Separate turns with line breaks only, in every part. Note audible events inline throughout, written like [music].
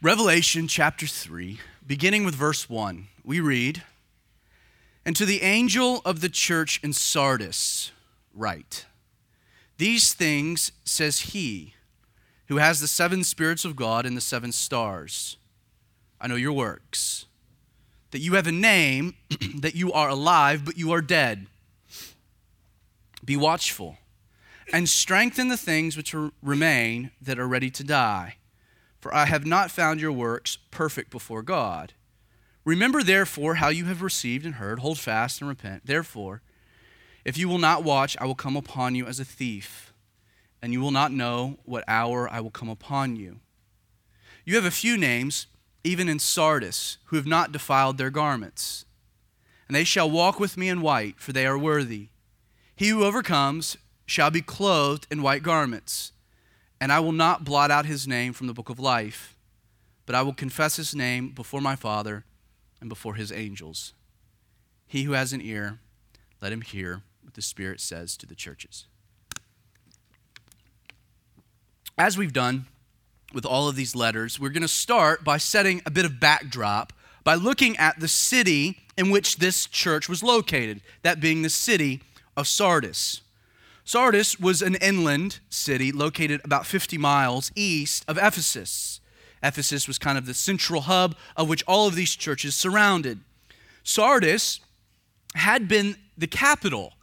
Revelation chapter 3, beginning with verse 1, we read, And to the angel of the church in Sardis, write, These things says he who has the seven spirits of God and the seven stars. I know your works, that you have a name, [clears throat] that you are alive, but you are dead. Be watchful and strengthen the things which remain that are ready to die for I have not found your works perfect before God. Remember, therefore, how you have received and heard, hold fast and repent. Therefore, if you will not watch, I will come upon you as a thief, and you will not know what hour I will come upon you. You have a few names, even in Sardis, who have not defiled their garments. And they shall walk with me in white, for they are worthy. He who overcomes shall be clothed in white garments and I will not blot out his name from the book of life, but I will confess his name before my Father and before his angels. He who has an ear, let him hear what the Spirit says to the churches. As we've done with all of these letters, we're going to start by setting a bit of backdrop by looking at the city in which this church was located, that being the city of Sardis. Sardis was an inland city located about 50 miles east of Ephesus. Ephesus was kind of the central hub of which all of these churches surrounded. Sardis had been the capital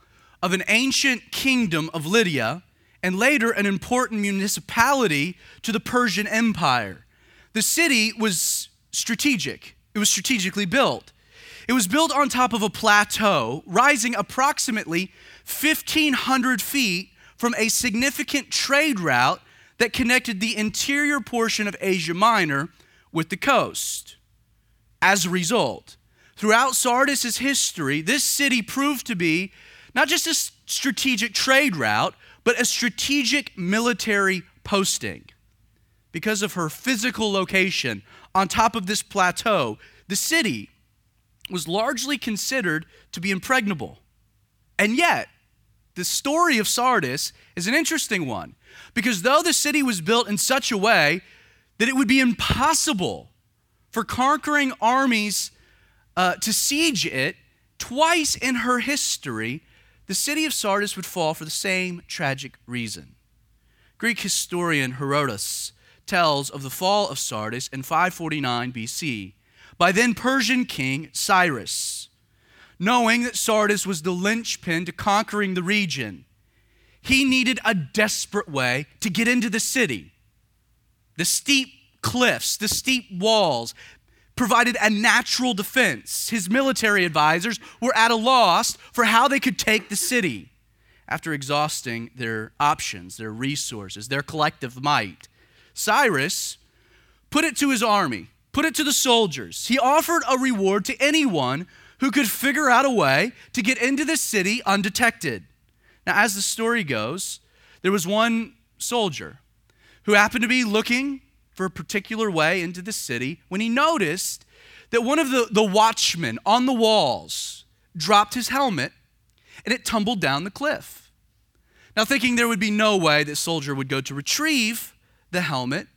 of an ancient kingdom of Lydia and later an important municipality to the Persian Empire. The city was strategic, it was strategically built. It was built on top of a plateau, rising approximately 1,500 feet from a significant trade route that connected the interior portion of Asia Minor with the coast. As a result, throughout Sardis' history, this city proved to be not just a strategic trade route, but a strategic military posting. Because of her physical location on top of this plateau, the city was largely considered to be impregnable. And yet, the story of Sardis is an interesting one because though the city was built in such a way that it would be impossible for conquering armies uh, to siege it, twice in her history, the city of Sardis would fall for the same tragic reason. Greek historian Herodotus tells of the fall of Sardis in 549 BC by then Persian king Cyrus knowing that Sardis was the linchpin to conquering the region. He needed a desperate way to get into the city. The steep cliffs, the steep walls provided a natural defense. His military advisors were at a loss for how they could take the city. After exhausting their options, their resources, their collective might, Cyrus put it to his army, put it to the soldiers. He offered a reward to anyone who could figure out a way to get into the city undetected. Now, as the story goes, there was one soldier who happened to be looking for a particular way into the city when he noticed that one of the, the watchmen on the walls dropped his helmet and it tumbled down the cliff. Now, thinking there would be no way that soldier would go to retrieve the helmet,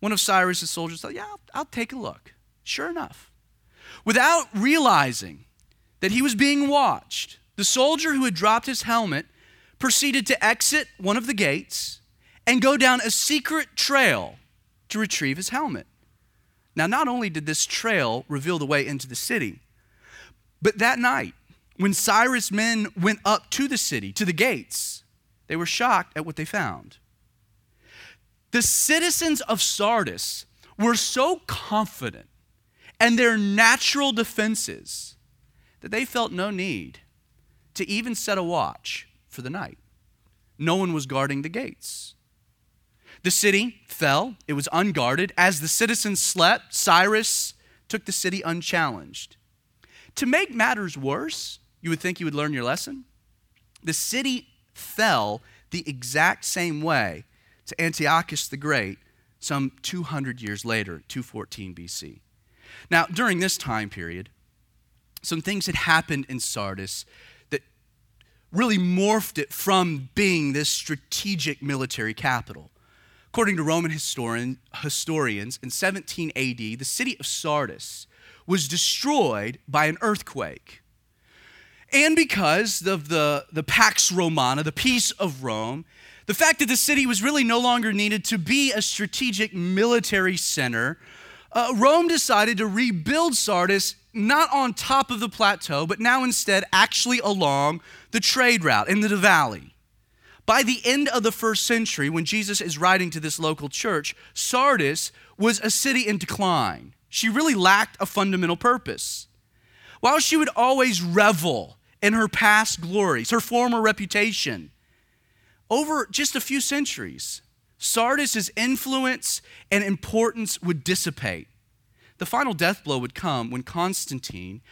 one of Cyrus's soldiers said, Yeah, I'll, I'll take a look. Sure enough, Without realizing that he was being watched, the soldier who had dropped his helmet proceeded to exit one of the gates and go down a secret trail to retrieve his helmet. Now, not only did this trail reveal the way into the city, but that night, when Cyrus' men went up to the city, to the gates, they were shocked at what they found. The citizens of Sardis were so confident and their natural defenses that they felt no need to even set a watch for the night. No one was guarding the gates. The city fell, it was unguarded. As the citizens slept, Cyrus took the city unchallenged. To make matters worse, you would think you would learn your lesson. The city fell the exact same way to Antiochus the Great some 200 years later, 214 BC. Now, during this time period, some things had happened in Sardis that really morphed it from being this strategic military capital. According to Roman historian, historians, in 17 AD, the city of Sardis was destroyed by an earthquake. And because of the, the Pax Romana, the peace of Rome, the fact that the city was really no longer needed to be a strategic military center, uh, Rome decided to rebuild Sardis not on top of the plateau, but now instead actually along the trade route in the valley. By the end of the first century, when Jesus is writing to this local church, Sardis was a city in decline. She really lacked a fundamental purpose. While she would always revel in her past glories, her former reputation, over just a few centuries, Sardis's influence and importance would dissipate. The final death blow would come when Constantine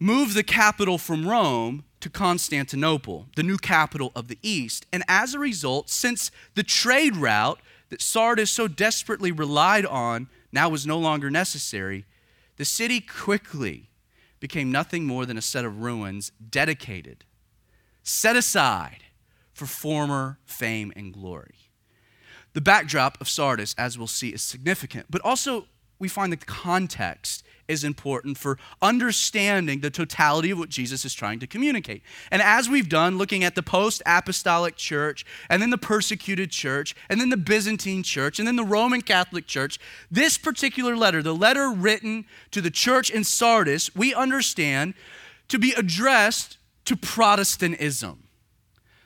moved the capital from Rome to Constantinople, the new capital of the East. And as a result, since the trade route that Sardis so desperately relied on now was no longer necessary, the city quickly became nothing more than a set of ruins dedicated, set aside for former fame and glory. The backdrop of Sardis, as we'll see, is significant, but also we find the context is important for understanding the totality of what Jesus is trying to communicate. And as we've done, looking at the post apostolic church, and then the persecuted church, and then the Byzantine church, and then the Roman Catholic church, this particular letter, the letter written to the church in Sardis, we understand to be addressed to Protestantism.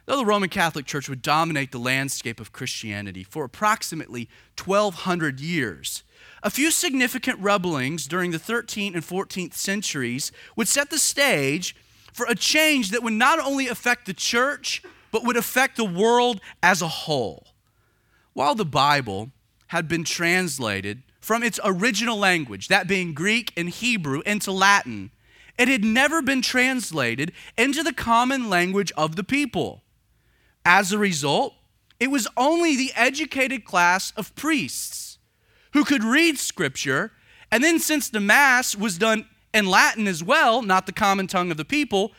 Though the Roman Catholic Church would dominate the landscape of Christianity for approximately 1,200 years, a few significant rebellings during the 13th and 14th centuries would set the stage for a change that would not only affect the church, but would affect the world as a whole. While the Bible had been translated from its original language, that being Greek and Hebrew, into Latin, it had never been translated into the common language of the people. As a result, it was only the educated class of priests who could read scripture, and then since the Mass was done in Latin as well, not the common tongue of the people,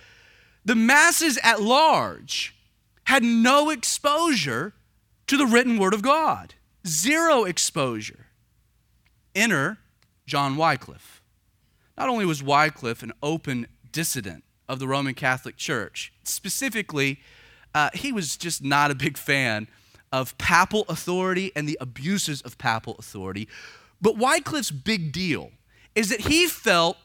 the masses at large had no exposure to the written word of God. Zero exposure. Enter John Wycliffe. Not only was Wycliffe an open dissident of the Roman Catholic Church, specifically, uh, he was just not a big fan of papal authority and the abuses of papal authority. But Wycliffe's big deal is that he felt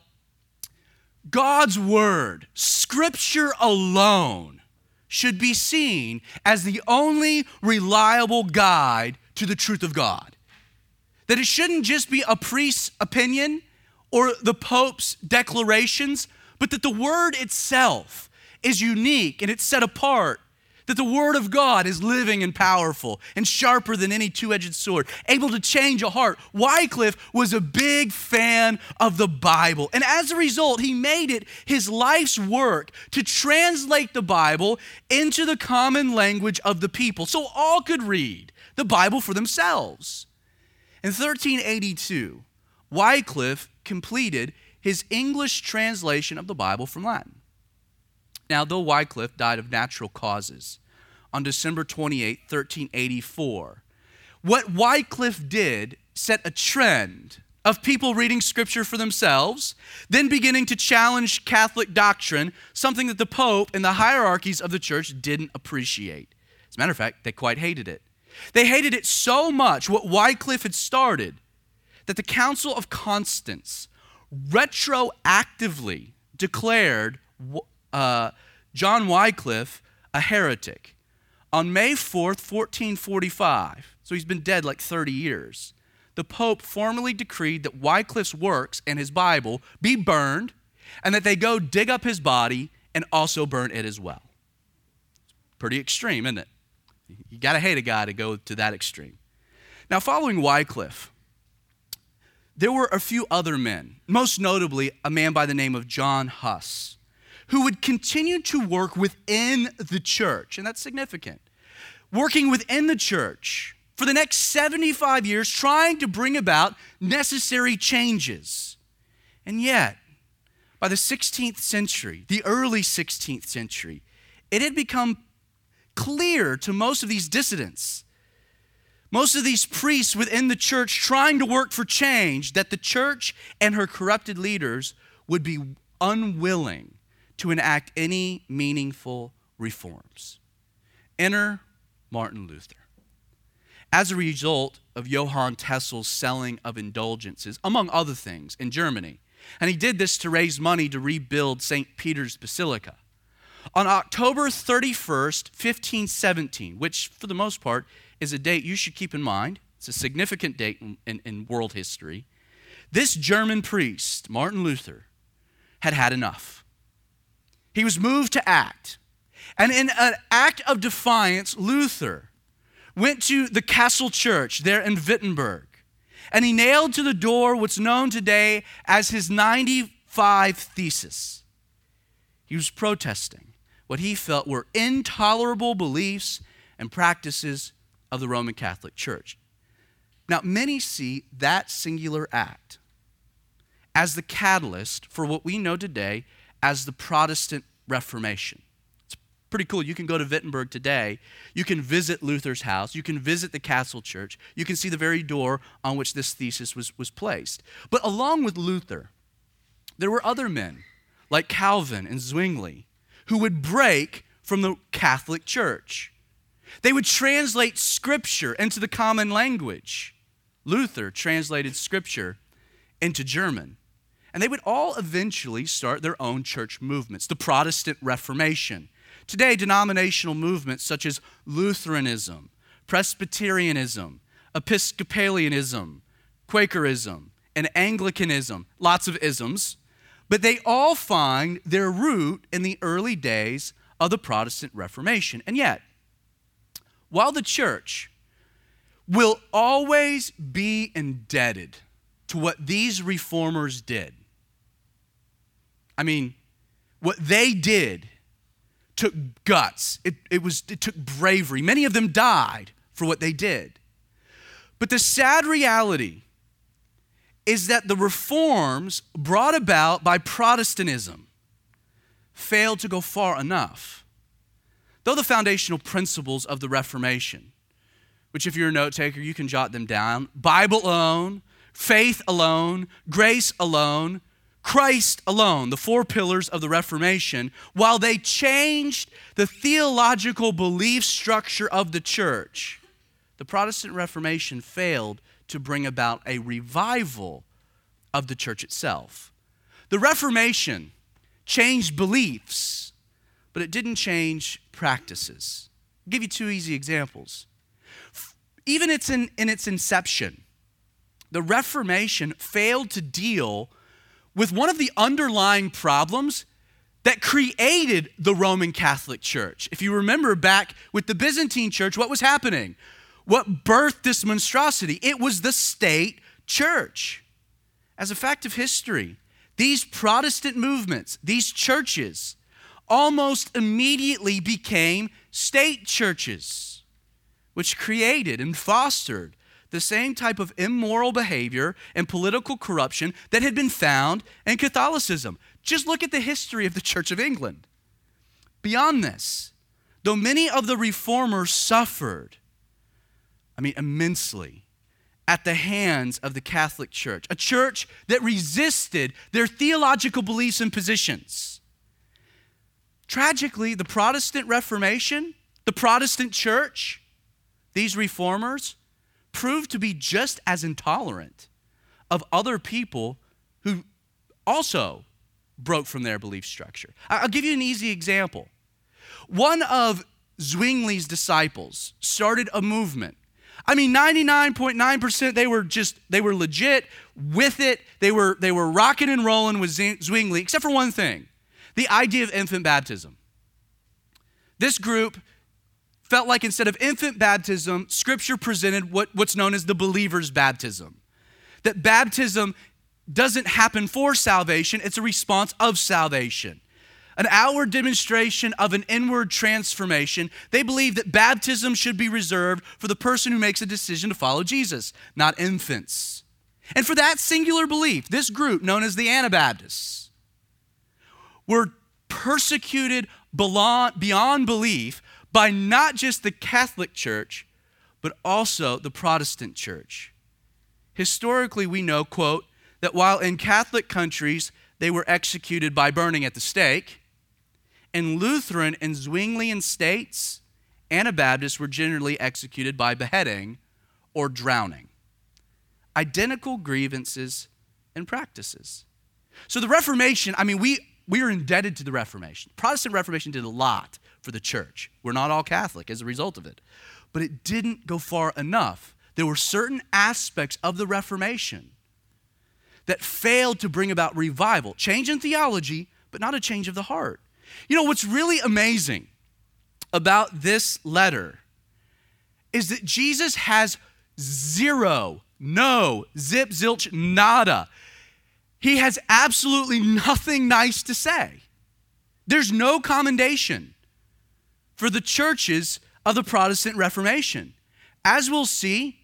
God's word, scripture alone, should be seen as the only reliable guide to the truth of God. That it shouldn't just be a priest's opinion or the Pope's declarations, but that the word itself is unique and it's set apart that the Word of God is living and powerful and sharper than any two edged sword, able to change a heart. Wycliffe was a big fan of the Bible. And as a result, he made it his life's work to translate the Bible into the common language of the people so all could read the Bible for themselves. In 1382, Wycliffe completed his English translation of the Bible from Latin. Now, though Wycliffe died of natural causes on December 28, 1384, what Wycliffe did set a trend of people reading scripture for themselves, then beginning to challenge Catholic doctrine, something that the Pope and the hierarchies of the church didn't appreciate. As a matter of fact, they quite hated it. They hated it so much, what Wycliffe had started, that the Council of Constance retroactively declared uh, John Wycliffe a heretic. On May 4th, 1445, so he's been dead like 30 years, the Pope formally decreed that Wycliffe's works and his Bible be burned and that they go dig up his body and also burn it as well. Pretty extreme, isn't it? You got to hate a guy to go to that extreme. Now, following Wycliffe, there were a few other men, most notably a man by the name of John Huss who would continue to work within the church, and that's significant. Working within the church for the next 75 years, trying to bring about necessary changes. And yet, by the 16th century, the early 16th century, it had become clear to most of these dissidents, most of these priests within the church trying to work for change, that the church and her corrupted leaders would be unwilling to enact any meaningful reforms. Enter Martin Luther. As a result of Johann Tetzel's selling of indulgences, among other things, in Germany, and he did this to raise money to rebuild St. Peter's Basilica. On October 31st, 1517, which for the most part is a date you should keep in mind, it's a significant date in, in, in world history, this German priest, Martin Luther, had had enough. He was moved to act. And in an act of defiance, Luther went to the Castle Church there in Wittenberg and he nailed to the door what's known today as his 95 Thesis. He was protesting what he felt were intolerable beliefs and practices of the Roman Catholic Church. Now, many see that singular act as the catalyst for what we know today as the Protestant Reformation. It's pretty cool. You can go to Wittenberg today. You can visit Luther's house. You can visit the Castle Church. You can see the very door on which this thesis was, was placed. But along with Luther, there were other men like Calvin and Zwingli who would break from the Catholic Church. They would translate Scripture into the common language. Luther translated Scripture into German. And they would all eventually start their own church movements, the Protestant Reformation. Today, denominational movements such as Lutheranism, Presbyterianism, Episcopalianism, Quakerism, and Anglicanism, lots of isms, but they all find their root in the early days of the Protestant Reformation. And yet, while the church will always be indebted to what these reformers did, I mean, what they did took guts, it, it, was, it took bravery. Many of them died for what they did. But the sad reality is that the reforms brought about by Protestantism failed to go far enough. Though the foundational principles of the Reformation, which if you're a note taker, you can jot them down Bible alone, faith alone, grace alone, Christ alone, the four pillars of the Reformation, while they changed the theological belief structure of the church, the Protestant Reformation failed to bring about a revival of the church itself. The Reformation changed beliefs, but it didn't change practices. I'll give you two easy examples. Even in, in its inception, the Reformation failed to deal with one of the underlying problems that created the Roman Catholic Church. If you remember back with the Byzantine Church, what was happening? What birthed this monstrosity? It was the state church. As a fact of history, these Protestant movements, these churches, almost immediately became state churches, which created and fostered the same type of immoral behavior and political corruption that had been found in Catholicism. Just look at the history of the Church of England. Beyond this, though many of the reformers suffered, I mean, immensely, at the hands of the Catholic Church, a church that resisted their theological beliefs and positions. Tragically, the Protestant Reformation, the Protestant church, these reformers, proved to be just as intolerant of other people who also broke from their belief structure. I'll give you an easy example. One of Zwingli's disciples started a movement. I mean 99.9% they were just they were legit with it. They were they were rocking and rolling with Zwingli except for one thing. The idea of infant baptism. This group felt like instead of infant baptism, Scripture presented what, what's known as the believer's baptism. That baptism doesn't happen for salvation, it's a response of salvation. An outward demonstration of an inward transformation. They believe that baptism should be reserved for the person who makes a decision to follow Jesus, not infants. And for that singular belief, this group, known as the Anabaptists, were persecuted beyond belief by not just the Catholic Church, but also the Protestant church. Historically, we know, quote, that while in Catholic countries they were executed by burning at the stake, in Lutheran and Zwinglian states, Anabaptists were generally executed by beheading or drowning. Identical grievances and practices. So the Reformation, I mean, we, we are indebted to the Reformation. Protestant Reformation did a lot for the church. We're not all Catholic as a result of it. But it didn't go far enough. There were certain aspects of the Reformation that failed to bring about revival, change in theology, but not a change of the heart. You know, what's really amazing about this letter is that Jesus has zero, no, zip, zilch, nada. He has absolutely nothing nice to say. There's no commendation for the churches of the Protestant Reformation. As we'll see,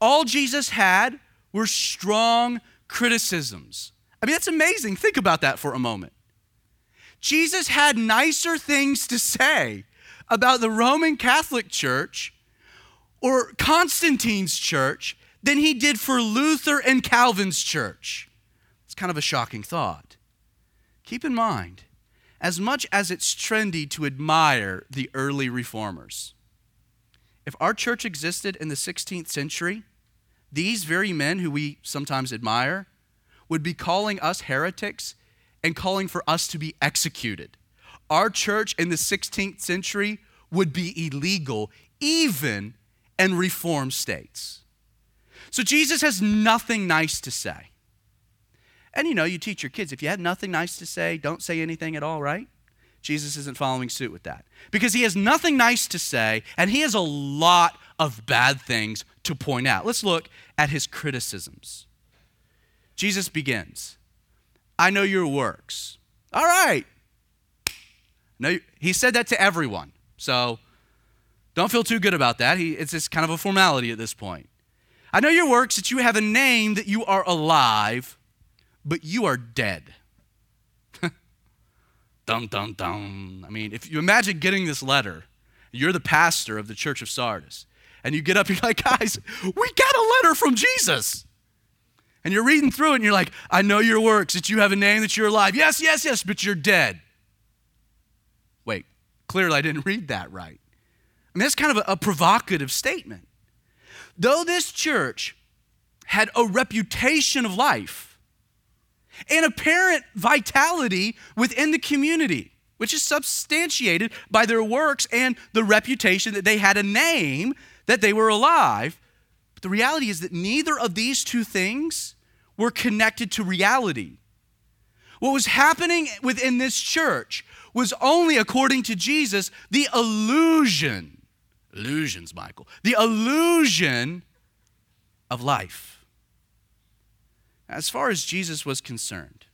all Jesus had were strong criticisms. I mean, that's amazing. Think about that for a moment. Jesus had nicer things to say about the Roman Catholic Church or Constantine's church than he did for Luther and Calvin's church. Kind of a shocking thought. Keep in mind, as much as it's trendy to admire the early reformers, if our church existed in the 16th century, these very men who we sometimes admire would be calling us heretics and calling for us to be executed. Our church in the 16th century would be illegal, even in reform states. So Jesus has nothing nice to say. And you know, you teach your kids if you have nothing nice to say, don't say anything at all, right? Jesus isn't following suit with that. Because he has nothing nice to say, and he has a lot of bad things to point out. Let's look at his criticisms. Jesus begins I know your works. All right. No, he said that to everyone. So don't feel too good about that. He, it's just kind of a formality at this point. I know your works, that you have a name, that you are alive, but you are dead. dum, dum, dum. I mean, if you imagine getting this letter, you're the pastor of the church of Sardis, and you get up, [laughs] you're like, guys, we got a letter from Jesus. And you're reading through it and you're like, I know your works, that you have a name, that you're alive. Yes, yes, yes, but you're dead. Wait, clearly I didn't read that right. I mean, that's kind of a, a provocative statement. Though this church had a reputation of life and apparent vitality within the community, which is substantiated by their works and the reputation that they had a name, that they were alive, but the reality is that neither of these two things were connected to reality. What was happening within this church was only, according to Jesus, the illusion, illusions, Michael, the illusion of life. As far as Jesus was concerned,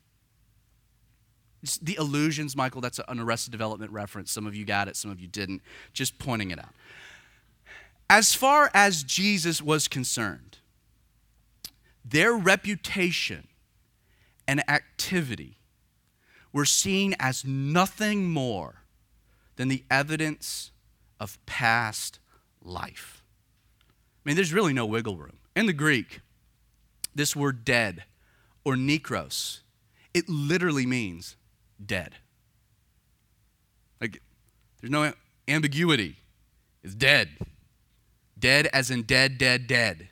the illusions, Michael, that's an arrested development reference. Some of you got it, some of you didn't. Just pointing it out. As far as Jesus was concerned, their reputation and activity were seen as nothing more than the evidence of past life. I mean, there's really no wiggle room. In the Greek, this word dead or necros, it literally means dead. Like, there's no ambiguity. It's dead. Dead as in dead, dead, dead.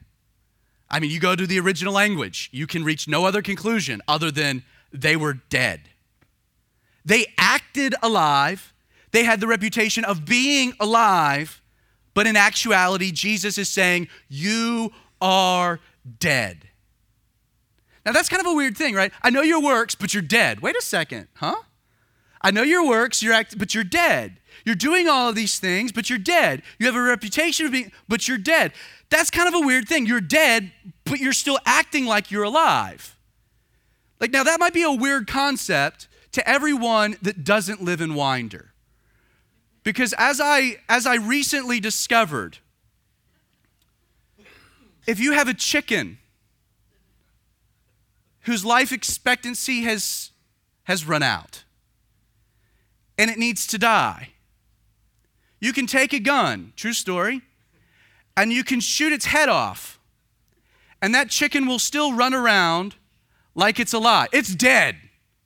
I mean, you go to the original language, you can reach no other conclusion other than they were dead. They acted alive, they had the reputation of being alive, but in actuality, Jesus is saying, You are dead. Now, that's kind of a weird thing, right? I know your works, but you're dead. Wait a second, huh? I know your works, you're act- but you're dead. You're doing all of these things, but you're dead. You have a reputation of being, but you're dead. That's kind of a weird thing. You're dead, but you're still acting like you're alive. Like, now that might be a weird concept to everyone that doesn't live in Winder. Because as I, as I recently discovered, if you have a chicken whose life expectancy has, has run out and it needs to die, you can take a gun, true story, and you can shoot its head off, and that chicken will still run around like it's alive. It's dead.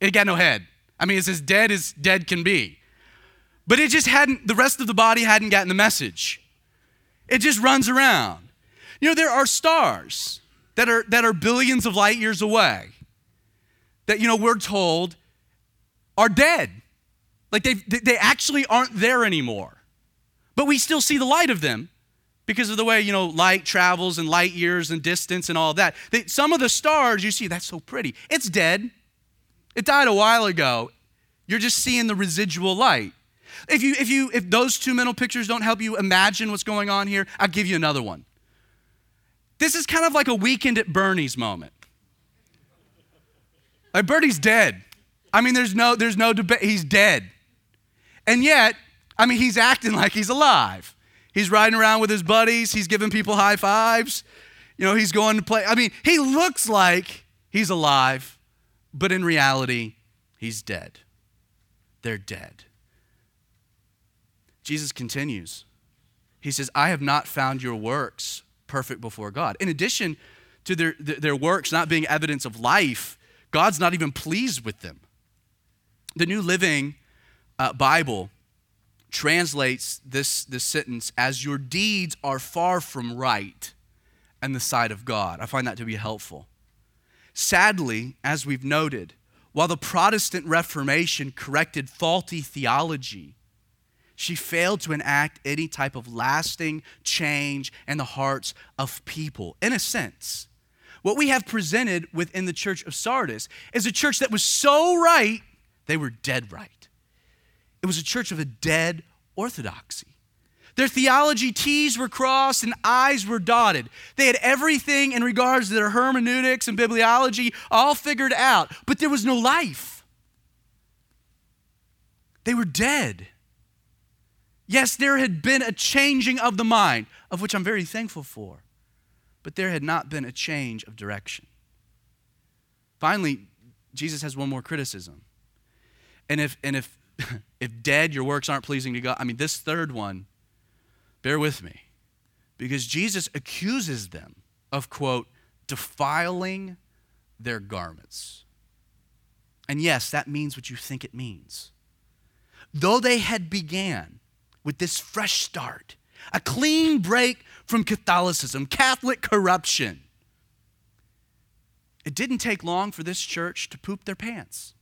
It got no head. I mean, it's as dead as dead can be. But it just hadn't, the rest of the body hadn't gotten the message. It just runs around. You know, there are stars that are, that are billions of light years away that, you know, we're told are dead. Like they, they actually aren't there anymore. But we still see the light of them because of the way, you know, light travels and light years and distance and all that. They, some of the stars you see, that's so pretty. It's dead. It died a while ago. You're just seeing the residual light. If you if you if those two mental pictures don't help you imagine what's going on here, I'll give you another one. This is kind of like a weekend at Bernie's moment. Like Bernie's dead. I mean, there's no there's no debate. He's dead. And yet, I mean, he's acting like he's alive. He's riding around with his buddies. He's giving people high fives. You know, he's going to play. I mean, he looks like he's alive, but in reality, he's dead. They're dead. Jesus continues. He says, I have not found your works perfect before God. In addition to their, their works not being evidence of life, God's not even pleased with them. The New Living uh, Bible translates this, this sentence as your deeds are far from right and the sight of God. I find that to be helpful. Sadly, as we've noted, while the Protestant Reformation corrected faulty theology, she failed to enact any type of lasting change in the hearts of people. In a sense, what we have presented within the church of Sardis is a church that was so right, they were dead right. It was a church of a dead orthodoxy. Their theology T's were crossed and I's were dotted. They had everything in regards to their hermeneutics and bibliology all figured out, but there was no life. They were dead. Yes, there had been a changing of the mind, of which I'm very thankful for, but there had not been a change of direction. Finally, Jesus has one more criticism. And if, and if, [laughs] if dead, your works aren't pleasing to God, I mean, this third one, bear with me, because Jesus accuses them of, quote, defiling their garments. And yes, that means what you think it means. Though they had began with this fresh start, a clean break from Catholicism, Catholic corruption. It didn't take long for this church to poop their pants,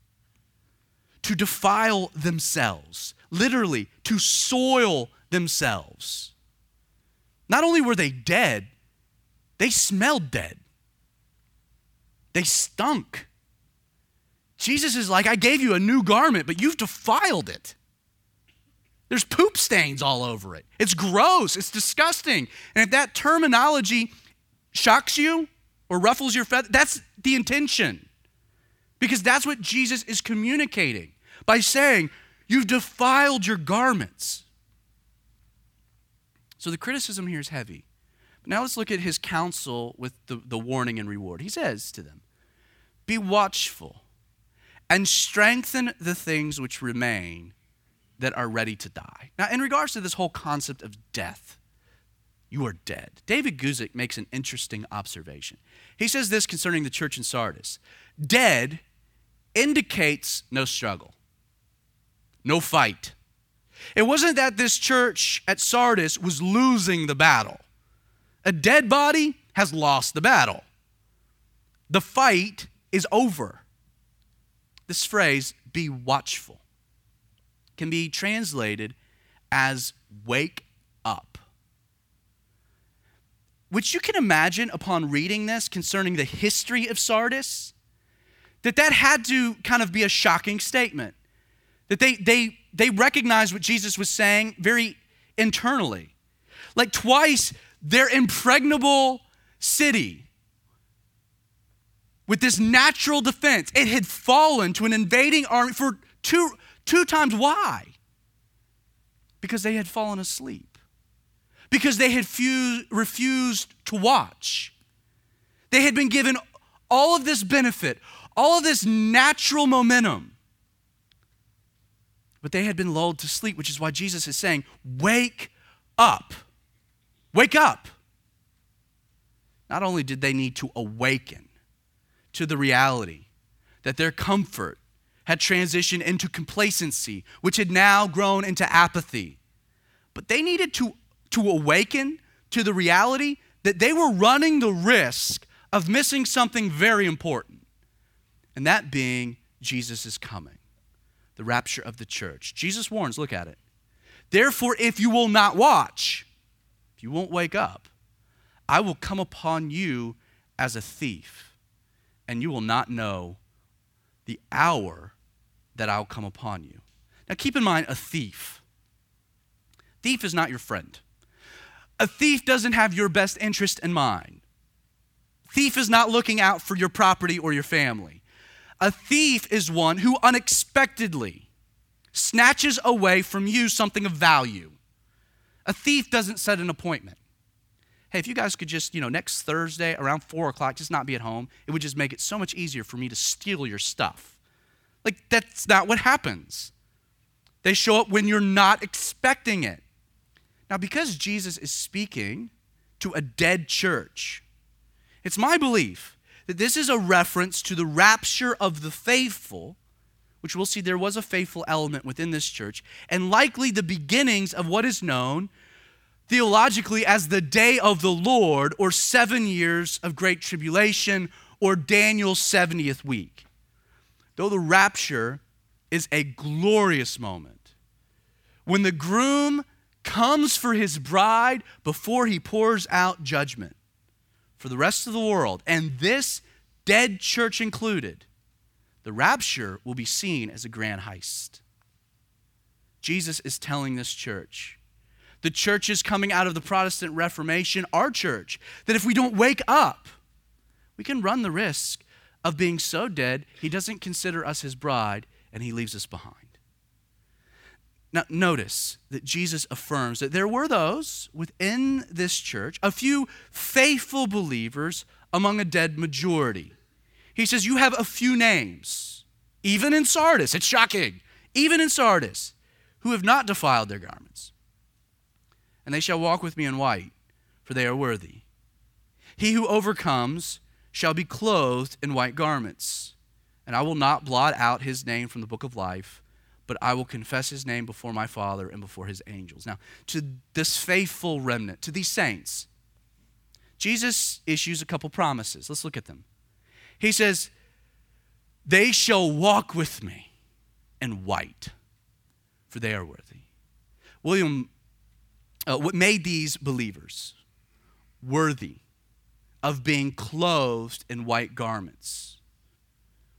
to defile themselves, literally, to soil themselves. Not only were they dead, they smelled dead. They stunk. Jesus is like, I gave you a new garment, but you've defiled it. There's poop stains all over it. It's gross. It's disgusting. And if that terminology shocks you or ruffles your feathers, that's the intention. Because that's what Jesus is communicating by saying, You've defiled your garments. So the criticism here is heavy. But now let's look at his counsel with the, the warning and reward. He says to them, Be watchful and strengthen the things which remain that are ready to die. Now, in regards to this whole concept of death, you are dead. David Guzik makes an interesting observation. He says this concerning the church in Sardis dead indicates no struggle, no fight. It wasn't that this church at Sardis was losing the battle. A dead body has lost the battle. The fight is over. This phrase, be watchful can be translated as wake up. Which you can imagine upon reading this concerning the history of Sardis, that that had to kind of be a shocking statement. That they, they, they recognized what Jesus was saying very internally. Like twice, their impregnable city with this natural defense, it had fallen to an invading army for two, Two times why? Because they had fallen asleep. Because they had fused, refused to watch. They had been given all of this benefit, all of this natural momentum. But they had been lulled to sleep, which is why Jesus is saying, Wake up. Wake up. not only did they need to awaken to the reality that their comfort had transitioned into complacency, which had now grown into apathy, but they needed to, to awaken to the reality that they were running the risk of missing something very important, and that being Jesus is coming, the rapture of the church. Jesus warns, look at it. Therefore, if you will not watch, if you won't wake up, I will come upon you as a thief, and you will not know the hour that I'll come upon you. Now, keep in mind a thief. Thief is not your friend. A thief doesn't have your best interest in mind. Thief is not looking out for your property or your family. A thief is one who unexpectedly snatches away from you something of value. A thief doesn't set an appointment. Hey, if you guys could just, you know, next Thursday around four o'clock, just not be at home, it would just make it so much easier for me to steal your stuff. Like, that's not what happens. They show up when you're not expecting it. Now, because Jesus is speaking to a dead church, it's my belief that this is a reference to the rapture of the faithful, which we'll see there was a faithful element within this church, and likely the beginnings of what is known theologically as the day of the Lord, or seven years of great tribulation, or Daniel's 70th week. Though the rapture is a glorious moment, when the groom comes for his bride before he pours out judgment for the rest of the world, and this dead church included, the rapture will be seen as a grand heist. Jesus is telling this church the churches coming out of the Protestant Reformation, our church, that if we don't wake up, we can run the risk of being so dead, he doesn't consider us his bride and he leaves us behind. Now, notice that Jesus affirms that there were those within this church, a few faithful believers among a dead majority. He says, You have a few names, even in Sardis. It's shocking. Even in Sardis, who have not defiled their garments and they shall walk with me in white, for they are worthy. He who overcomes shall be clothed in white garments, and I will not blot out his name from the book of life, but I will confess his name before my Father and before his angels. Now, to this faithful remnant, to these saints, Jesus issues a couple promises. Let's look at them. He says, They shall walk with me in white, for they are worthy. William uh, what made these believers worthy of being clothed in white garments.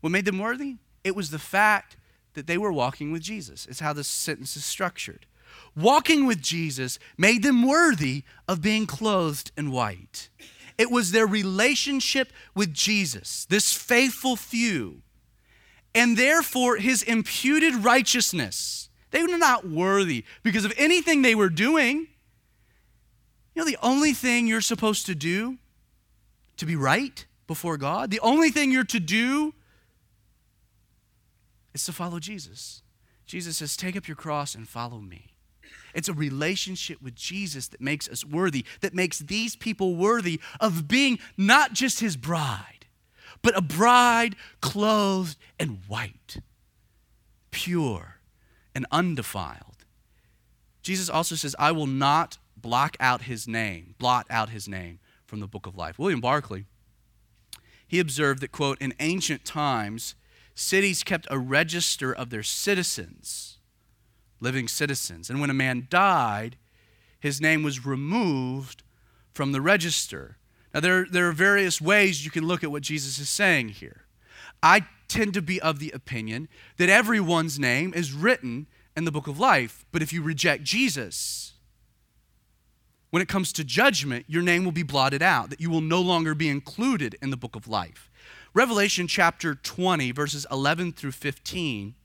What made them worthy? It was the fact that they were walking with Jesus. It's how this sentence is structured. Walking with Jesus made them worthy of being clothed in white. It was their relationship with Jesus, this faithful few, and therefore his imputed righteousness. They were not worthy because of anything they were doing. You know, the only thing you're supposed to do to be right before God, the only thing you're to do is to follow Jesus. Jesus says, Take up your cross and follow me. It's a relationship with Jesus that makes us worthy, that makes these people worthy of being not just his bride, but a bride clothed in white, pure, and undefiled. Jesus also says, I will not block out his name, blot out his name from the book of life. William Barclay, he observed that, quote, in ancient times, cities kept a register of their citizens, living citizens. And when a man died, his name was removed from the register. Now, there, there are various ways you can look at what Jesus is saying here. I tend to be of the opinion that everyone's name is written in the book of life, but if you reject Jesus, when it comes to judgment, your name will be blotted out, that you will no longer be included in the book of life. Revelation chapter 20, verses 11 through 15,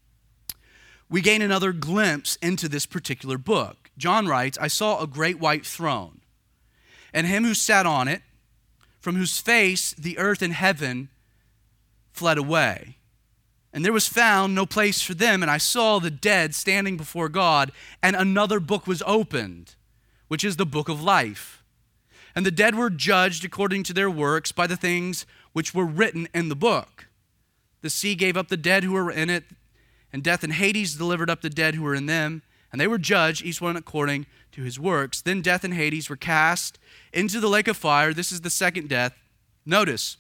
we gain another glimpse into this particular book. John writes, I saw a great white throne, and him who sat on it, from whose face the earth and heaven fled away. And there was found no place for them, and I saw the dead standing before God, and another book was opened which is the book of life. and the dead were judged according to their works by the things which were written in the book. The sea gave up the dead who were in it, and death and Hades delivered up the dead who were in them, and they were judged, each one according to his works. Then death and Hades were cast into the lake of fire. This is the second death. Notice,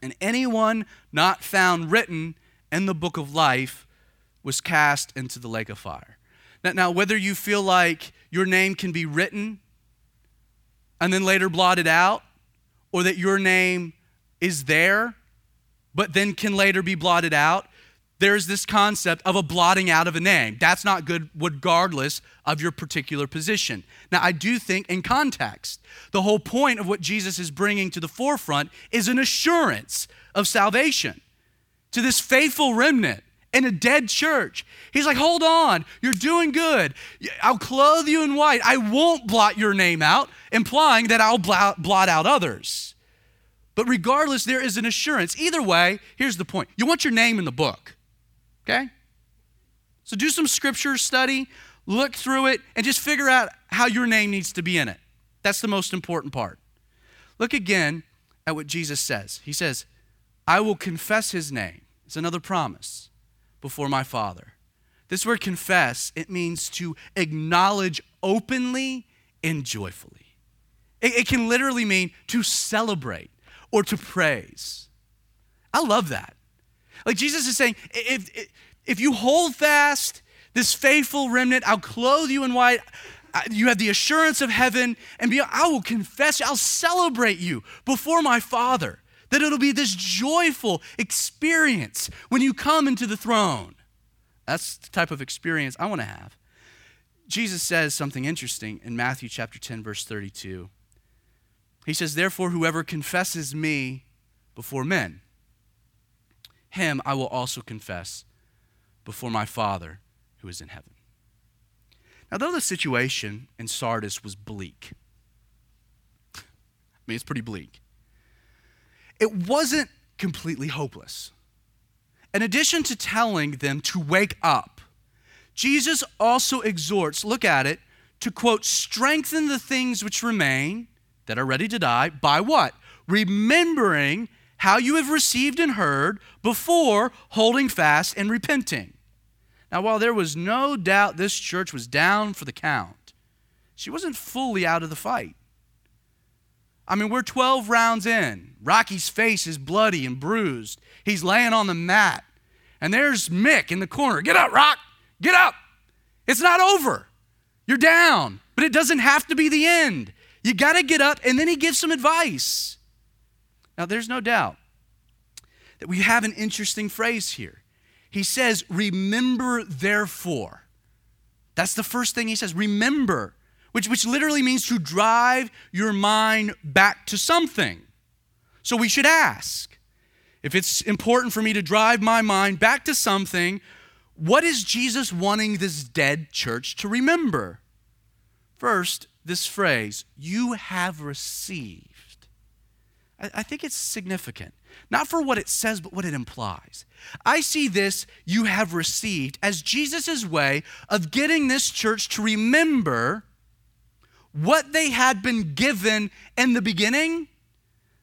and anyone not found written in the book of life was cast into the lake of fire. Now, now, whether you feel like your name can be written and then later blotted out, or that your name is there but then can later be blotted out, there's this concept of a blotting out of a name. That's not good, regardless of your particular position. Now, I do think in context, the whole point of what Jesus is bringing to the forefront is an assurance of salvation to this faithful remnant in a dead church. He's like, hold on, you're doing good. I'll clothe you in white. I won't blot your name out, implying that I'll blot out others. But regardless, there is an assurance. Either way, here's the point you want your name in the book. Okay? So do some scripture study, look through it, and just figure out how your name needs to be in it. That's the most important part. Look again at what Jesus says. He says, I will confess his name. It's another promise before my Father. This word confess, it means to acknowledge openly and joyfully. It, it can literally mean to celebrate or to praise. I love that. Like Jesus is saying, if, if you hold fast this faithful remnant, I'll clothe you in white. You have the assurance of heaven, and be, I will confess you, I'll celebrate you before my Father. That it'll be this joyful experience when you come into the throne. That's the type of experience I want to have. Jesus says something interesting in Matthew chapter 10, verse 32. He says, Therefore, whoever confesses me before men, him I will also confess before my Father who is in heaven. Now, though the situation in Sardis was bleak, I mean, it's pretty bleak, it wasn't completely hopeless. In addition to telling them to wake up, Jesus also exhorts, look at it, to quote, strengthen the things which remain that are ready to die by what? Remembering how you have received and heard before holding fast and repenting. Now, while there was no doubt this church was down for the count, she wasn't fully out of the fight. I mean, we're 12 rounds in. Rocky's face is bloody and bruised. He's laying on the mat. And there's Mick in the corner. Get up, Rock! Get up! It's not over. You're down. But it doesn't have to be the end. You got to get up, and then he gives some advice. Now, there's no doubt that we have an interesting phrase here. He says, Remember therefore. That's the first thing he says. Remember, which, which literally means to drive your mind back to something. So we should ask if it's important for me to drive my mind back to something, what is Jesus wanting this dead church to remember? First, this phrase, you have received. I think it's significant, not for what it says, but what it implies. I see this you have received as Jesus' way of getting this church to remember what they had been given in the beginning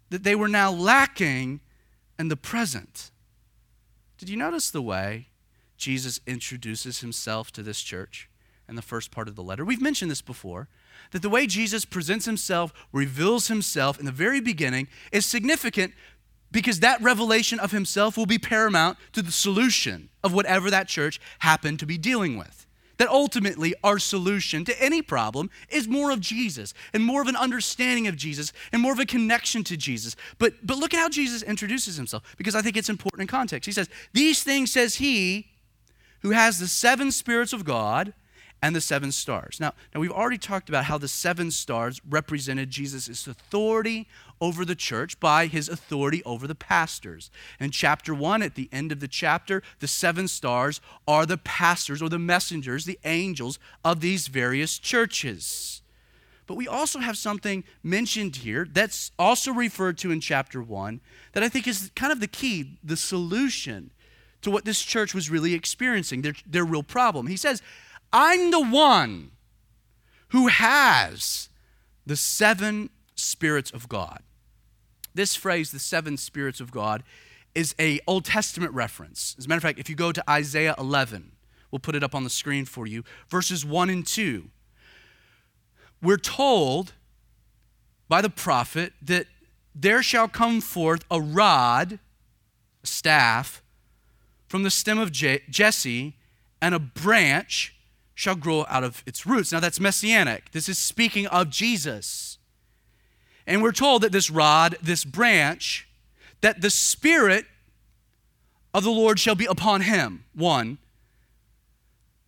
that they were now lacking in the present. Did you notice the way Jesus introduces himself to this church in the first part of the letter? We've mentioned this before that the way Jesus presents himself, reveals himself in the very beginning, is significant because that revelation of himself will be paramount to the solution of whatever that church happened to be dealing with. That ultimately, our solution to any problem is more of Jesus and more of an understanding of Jesus and more of a connection to Jesus. But, but look at how Jesus introduces himself because I think it's important in context. He says, These things says he who has the seven spirits of God and the seven stars. Now, now we've already talked about how the seven stars represented Jesus' authority over the church by his authority over the pastors. In chapter 1 at the end of the chapter, the seven stars are the pastors or the messengers, the angels of these various churches. But we also have something mentioned here that's also referred to in chapter 1 that I think is kind of the key, the solution to what this church was really experiencing, their, their real problem. He says, I'm the one who has the seven spirits of God. This phrase, the seven spirits of God, is a Old Testament reference. As a matter of fact, if you go to Isaiah 11, we'll put it up on the screen for you, verses 1 and 2, we're told by the prophet that there shall come forth a rod, a staff, from the stem of Jesse, and a branch shall grow out of its roots. Now that's messianic. This is speaking of Jesus. And we're told that this rod, this branch, that the Spirit of the Lord shall be upon him. One,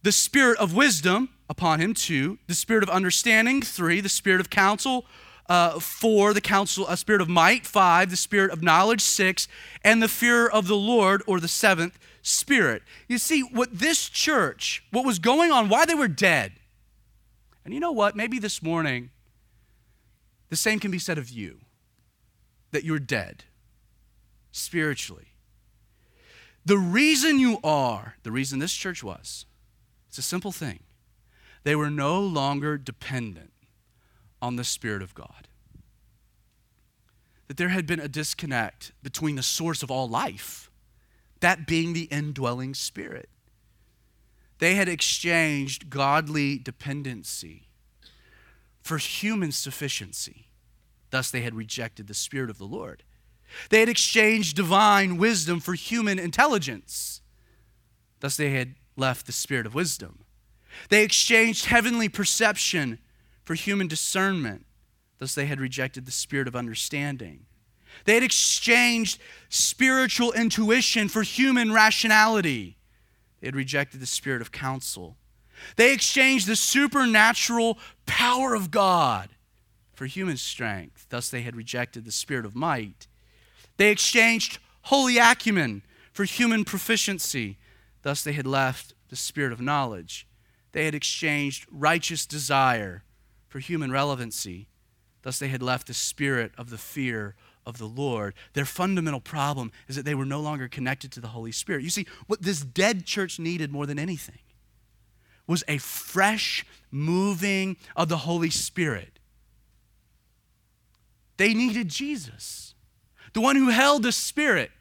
the Spirit of wisdom upon him. Two, the Spirit of understanding. Three, the Spirit of counsel. Uh, four, the counsel, a spirit of might. Five, the spirit of knowledge. Six, and the fear of the Lord, or the seventh spirit. You see, what this church, what was going on, why they were dead. And you know what? Maybe this morning, the same can be said of you that you're dead spiritually. The reason you are, the reason this church was, it's a simple thing. They were no longer dependent on the Spirit of God. That there had been a disconnect between the source of all life, that being the indwelling Spirit. They had exchanged godly dependency for human sufficiency. Thus, they had rejected the Spirit of the Lord. They had exchanged divine wisdom for human intelligence. Thus, they had left the Spirit of wisdom. They exchanged heavenly perception for human discernment. Thus, they had rejected the Spirit of understanding. They had exchanged spiritual intuition for human rationality. They had rejected the Spirit of counsel. They exchanged the supernatural power of God for human strength. Thus, they had rejected the spirit of might. They exchanged holy acumen for human proficiency. Thus, they had left the spirit of knowledge. They had exchanged righteous desire for human relevancy. Thus, they had left the spirit of the fear of the Lord. Their fundamental problem is that they were no longer connected to the Holy Spirit. You see, what this dead church needed more than anything was a fresh moving of the Holy Spirit. They needed Jesus, the one who held the Spirit,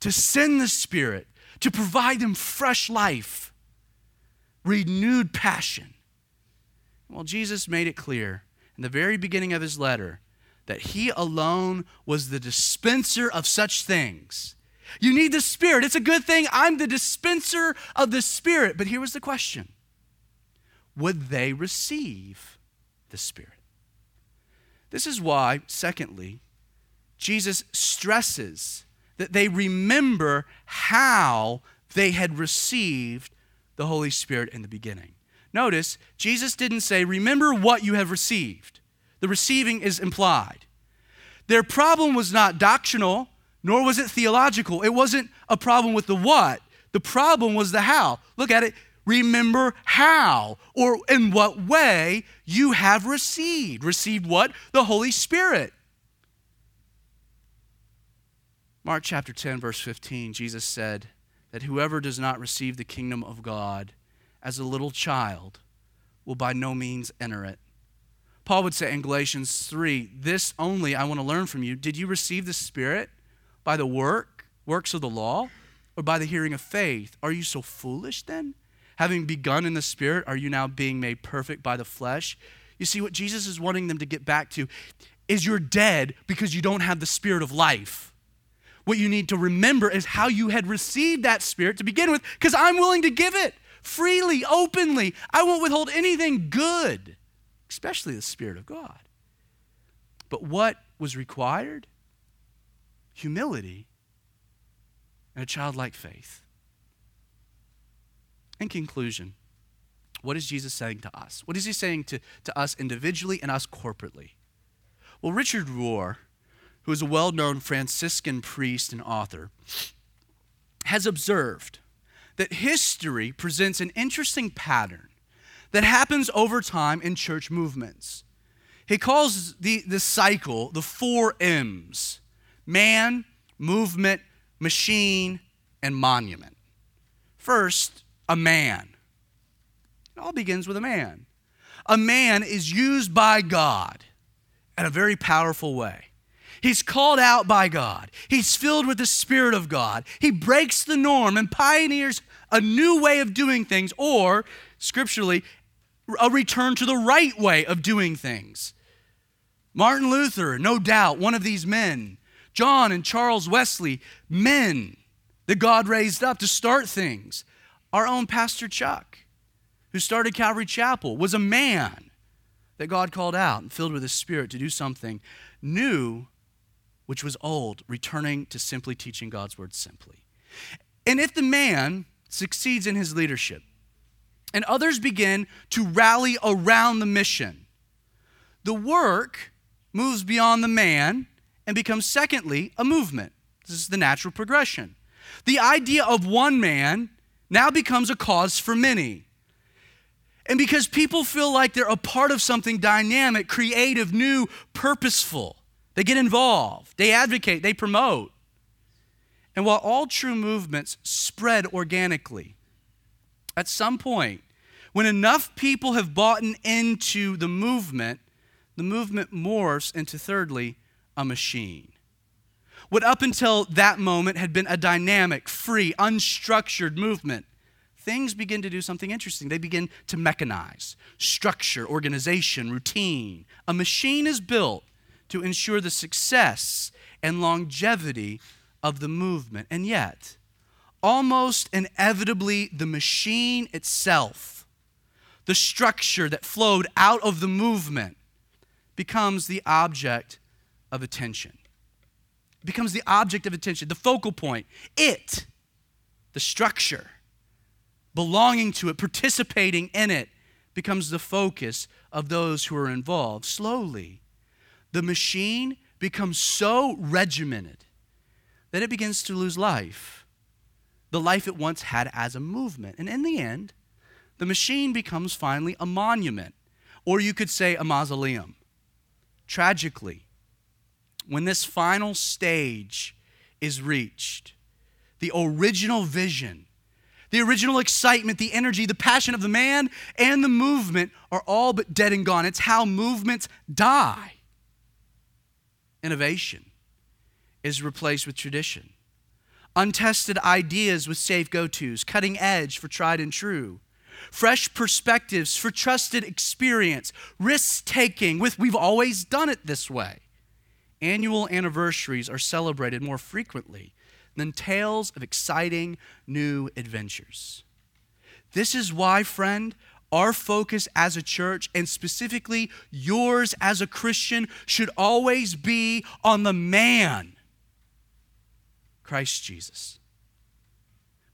to send the Spirit, to provide them fresh life, renewed passion. Well, Jesus made it clear in the very beginning of his letter that he alone was the dispenser of such things. You need the Spirit. It's a good thing. I'm the dispenser of the Spirit. But here was the question Would they receive the Spirit? This is why, secondly, Jesus stresses that they remember how they had received the Holy Spirit in the beginning. Notice, Jesus didn't say, Remember what you have received. The receiving is implied. Their problem was not doctrinal, nor was it theological. It wasn't a problem with the what, the problem was the how. Look at it. Remember how or in what way you have received. Received what? The Holy Spirit. Mark chapter 10, verse 15, Jesus said that whoever does not receive the kingdom of God as a little child will by no means enter it. Paul would say in Galatians 3, This only I want to learn from you. Did you receive the Spirit by the work, works of the law, or by the hearing of faith? Are you so foolish then? Having begun in the Spirit, are you now being made perfect by the flesh? You see, what Jesus is wanting them to get back to is you're dead because you don't have the Spirit of life. What you need to remember is how you had received that Spirit to begin with, because I'm willing to give it freely, openly. I won't withhold anything good, especially the Spirit of God. But what was required? Humility and a childlike faith. In conclusion, what is Jesus saying to us? What is he saying to, to us individually and us corporately? Well, Richard Rohr, who is a well known Franciscan priest and author, has observed that history presents an interesting pattern that happens over time in church movements. He calls the, the cycle the four M's man, movement, machine, and monument. First, a man. It all begins with a man. A man is used by God in a very powerful way. He's called out by God. He's filled with the Spirit of God. He breaks the norm and pioneers a new way of doing things, or scripturally, a return to the right way of doing things. Martin Luther, no doubt, one of these men. John and Charles Wesley, men that God raised up to start things. Our own Pastor Chuck, who started Calvary Chapel, was a man that God called out and filled with His Spirit to do something new, which was old, returning to simply teaching God's Word simply. And if the man succeeds in his leadership and others begin to rally around the mission, the work moves beyond the man and becomes, secondly, a movement. This is the natural progression. The idea of one man now becomes a cause for many. And because people feel like they're a part of something dynamic, creative, new, purposeful, they get involved, they advocate, they promote. And while all true movements spread organically, at some point, when enough people have bought into the movement, the movement morphs into, thirdly, a machine. What up until that moment had been a dynamic, free, unstructured movement, things begin to do something interesting. They begin to mechanize, structure, organization, routine. A machine is built to ensure the success and longevity of the movement. And yet, almost inevitably, the machine itself, the structure that flowed out of the movement, becomes the object of attention. It becomes the object of attention, the focal point. It, the structure, belonging to it, participating in it, becomes the focus of those who are involved. Slowly, the machine becomes so regimented that it begins to lose life, the life it once had as a movement. And in the end, the machine becomes finally a monument, or you could say a mausoleum. Tragically, when this final stage is reached, the original vision, the original excitement, the energy, the passion of the man and the movement are all but dead and gone. It's how movements die. Innovation is replaced with tradition. Untested ideas with safe go tos, cutting edge for tried and true. Fresh perspectives for trusted experience, risk taking with we've always done it this way. Annual anniversaries are celebrated more frequently than tales of exciting new adventures. This is why, friend, our focus as a church, and specifically yours as a Christian, should always be on the man Christ Jesus.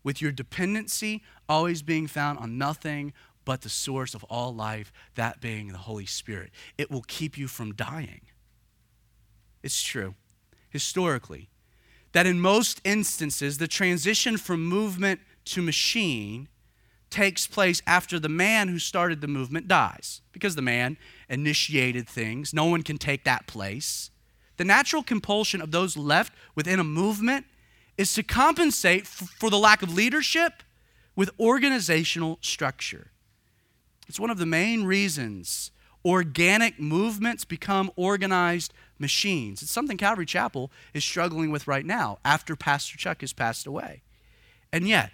With your dependency always being found on nothing but the source of all life, that being the Holy Spirit. It will keep you from dying. It's true, historically, that in most instances, the transition from movement to machine takes place after the man who started the movement dies, because the man initiated things. No one can take that place. The natural compulsion of those left within a movement is to compensate for the lack of leadership with organizational structure. It's one of the main reasons organic movements become organized machines. It's something Calvary Chapel is struggling with right now after Pastor Chuck has passed away. And yet,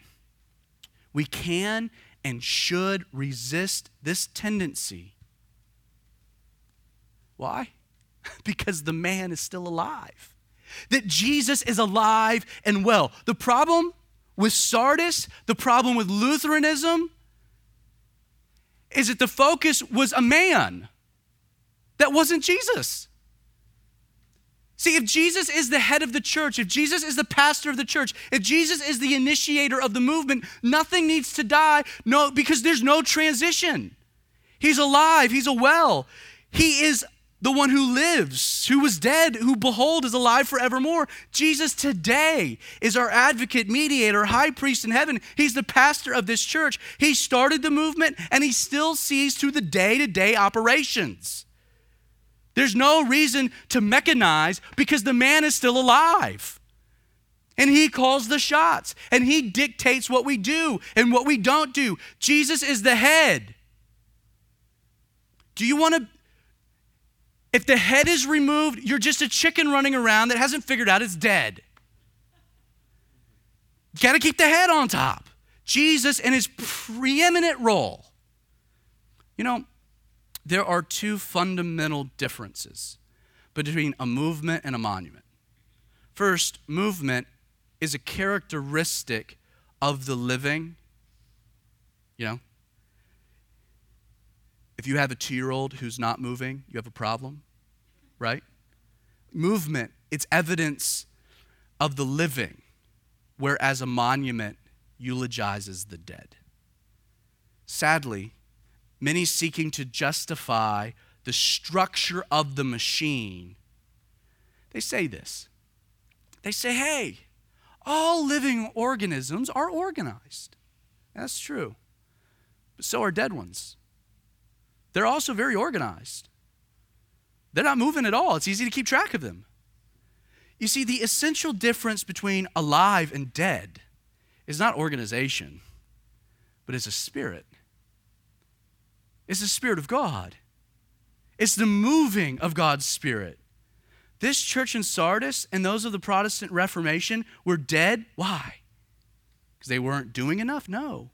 we can and should resist this tendency. Why? [laughs] because the man is still alive that Jesus is alive and well. The problem with Sardis, the problem with Lutheranism, is that the focus was a man that wasn't Jesus. See, if Jesus is the head of the church, if Jesus is the pastor of the church, if Jesus is the initiator of the movement, nothing needs to die. No, because there's no transition. He's alive, he's a well. He is the one who lives, who was dead, who behold is alive forevermore. Jesus today is our advocate, mediator, high priest in heaven. He's the pastor of this church. He started the movement and he still sees through the day to day operations. There's no reason to mechanize because the man is still alive. And he calls the shots and he dictates what we do and what we don't do. Jesus is the head. Do you want to If the head is removed, you're just a chicken running around that hasn't figured out it's dead. You got to keep the head on top. Jesus and his preeminent role. You know, there are two fundamental differences between a movement and a monument. First, movement is a characteristic of the living. You know, if you have a two year old who's not moving, you have a problem, right? Movement, it's evidence of the living, whereas a monument eulogizes the dead. Sadly, many seeking to justify the structure of the machine, they say this. They say, hey, all living organisms are organized. That's true. But so are dead ones. They're also very organized. They're not moving at all. It's easy to keep track of them. You see, the essential difference between alive and dead is not organization, but it's a spirit. It's the Spirit of God. It's the moving of God's Spirit. This church in Sardis and those of the Protestant Reformation were dead. Why? Because they weren't doing enough? No.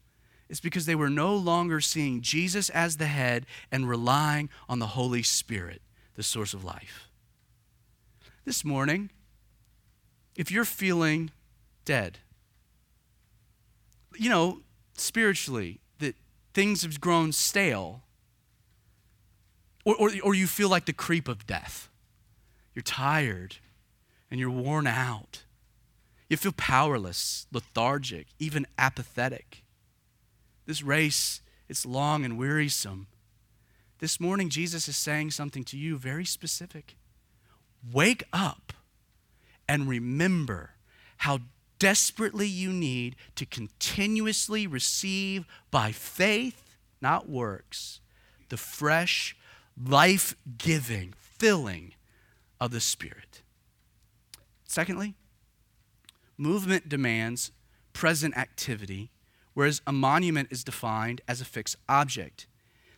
It's because they were no longer seeing Jesus as the head and relying on the Holy Spirit, the source of life. This morning, if you're feeling dead, you know, spiritually, that things have grown stale, or, or, or you feel like the creep of death. You're tired and you're worn out. You feel powerless, lethargic, even apathetic. This race, it's long and wearisome. This morning, Jesus is saying something to you very specific. Wake up and remember how desperately you need to continuously receive by faith, not works, the fresh, life giving, filling of the Spirit. Secondly, movement demands present activity, whereas a monument is defined as a fixed object.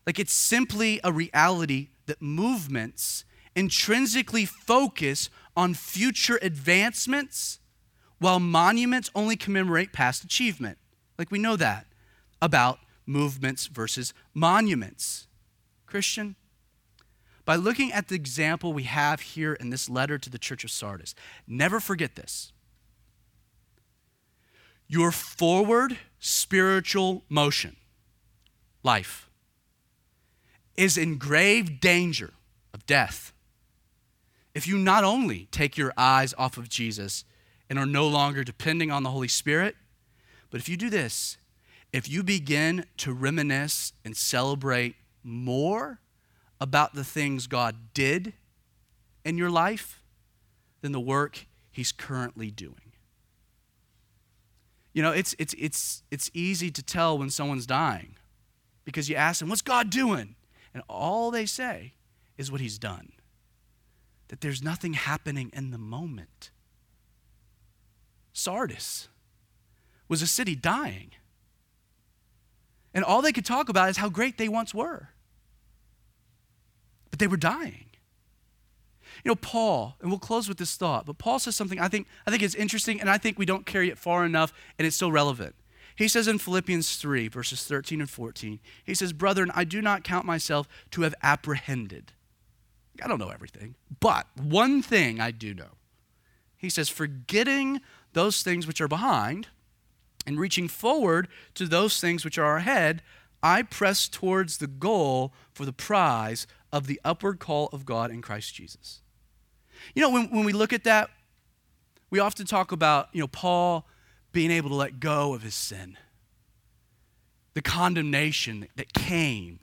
Like it's simply a reality that movements intrinsically focus on future advancements while monuments only commemorate past achievement. Like we know that about movements versus monuments. Christian, by looking at the example we have here in this letter to the church of Sardis, never forget this. Your forward spiritual motion, life, is in grave danger of death if you not only take your eyes off of Jesus and are no longer depending on the Holy Spirit. But if you do this, if you begin to reminisce and celebrate more about the things God did in your life than the work He's currently doing. You know, it's, it's, it's, it's easy to tell when someone's dying because you ask them, What's God doing? And all they say is what He's done. That there's nothing happening in the moment. Sardis was a city dying. And all they could talk about is how great they once were. But they were dying. You know, Paul, and we'll close with this thought, but Paul says something I think, I think is interesting, and I think we don't carry it far enough, and it's still relevant. He says in Philippians 3, verses 13 and 14, he says, Brethren, I do not count myself to have apprehended. I don't know everything, but one thing I do know. He says, forgetting those things which are behind and reaching forward to those things which are ahead, I press towards the goal for the prize of the upward call of God in Christ Jesus. You know, when, when we look at that, we often talk about, you know, Paul being able to let go of his sin, the condemnation that came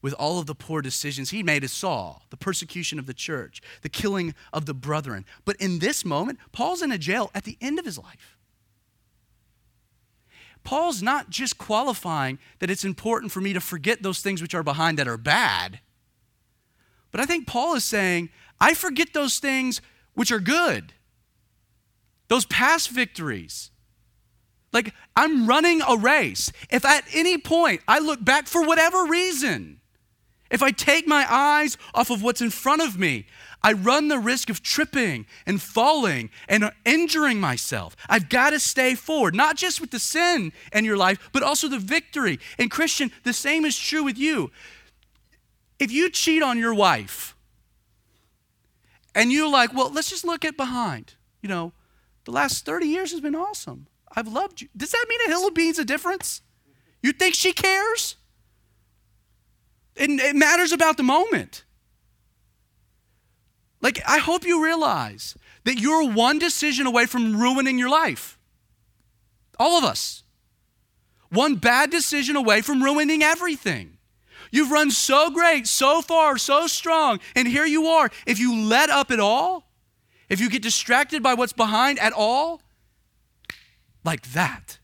with all of the poor decisions he made as Saul, the persecution of the church, the killing of the brethren. But in this moment, Paul's in a jail at the end of his life. Paul's not just qualifying that it's important for me to forget those things which are behind that are bad, but I think Paul is saying, I forget those things which are good, those past victories. Like, I'm running a race. If at any point I look back for whatever reason, if I take my eyes off of what's in front of me, I run the risk of tripping and falling and injuring myself. I've got to stay forward, not just with the sin in your life, but also the victory. And, Christian, the same is true with you. If you cheat on your wife and you're like, well, let's just look at behind, you know, the last 30 years has been awesome. I've loved you. Does that mean a hill of beans a difference? You think she cares? It, it matters about the moment. Like, I hope you realize that you're one decision away from ruining your life. All of us. One bad decision away from ruining everything. You've run so great, so far, so strong, and here you are. If you let up at all, if you get distracted by what's behind at all, like that,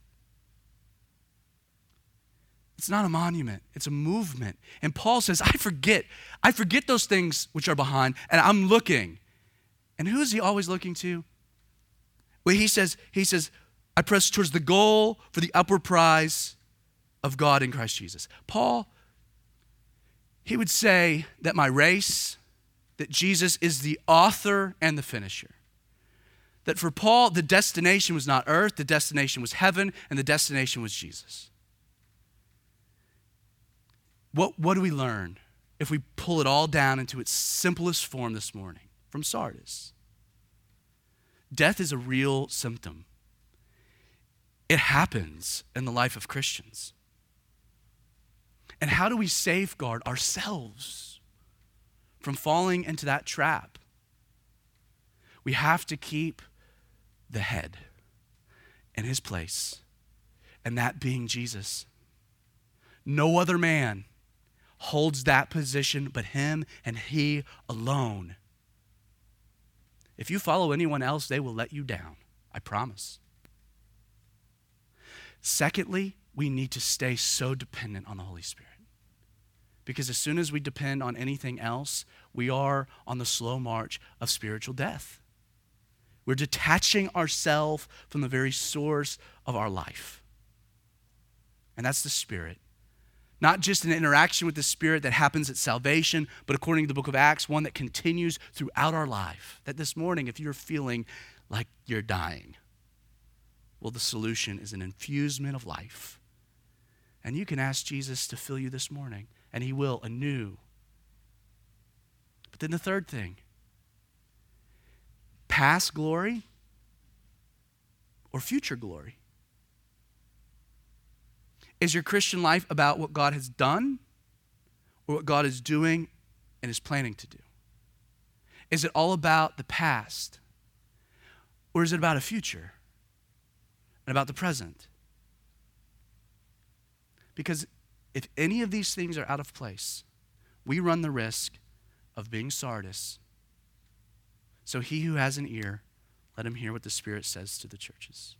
it's not a monument, it's a movement. And Paul says, I forget. I forget those things which are behind, and I'm looking. And who is he always looking to? Well, he says, he says, I press towards the goal for the upward prize of God in Christ Jesus. Paul, he would say that my race, that Jesus is the author and the finisher. That for Paul, the destination was not earth, the destination was heaven, and the destination was Jesus. What, what do we learn if we pull it all down into its simplest form this morning from Sardis? Death is a real symptom. It happens in the life of Christians. And how do we safeguard ourselves from falling into that trap? We have to keep the head in his place, and that being Jesus. No other man holds that position but him and he alone. If you follow anyone else, they will let you down. I promise. Secondly, we need to stay so dependent on the Holy Spirit. Because as soon as we depend on anything else, we are on the slow march of spiritual death. We're detaching ourselves from the very source of our life. And that's the Spirit. Not just an interaction with the Spirit that happens at salvation, but according to the book of Acts, one that continues throughout our life. That this morning, if you're feeling like you're dying, well, the solution is an infusement of life. And you can ask Jesus to fill you this morning, and He will anew. But then the third thing past glory or future glory. Is your Christian life about what God has done or what God is doing and is planning to do? Is it all about the past or is it about a future and about the present? Because if any of these things are out of place, we run the risk of being Sardis. So he who has an ear, let him hear what the Spirit says to the churches.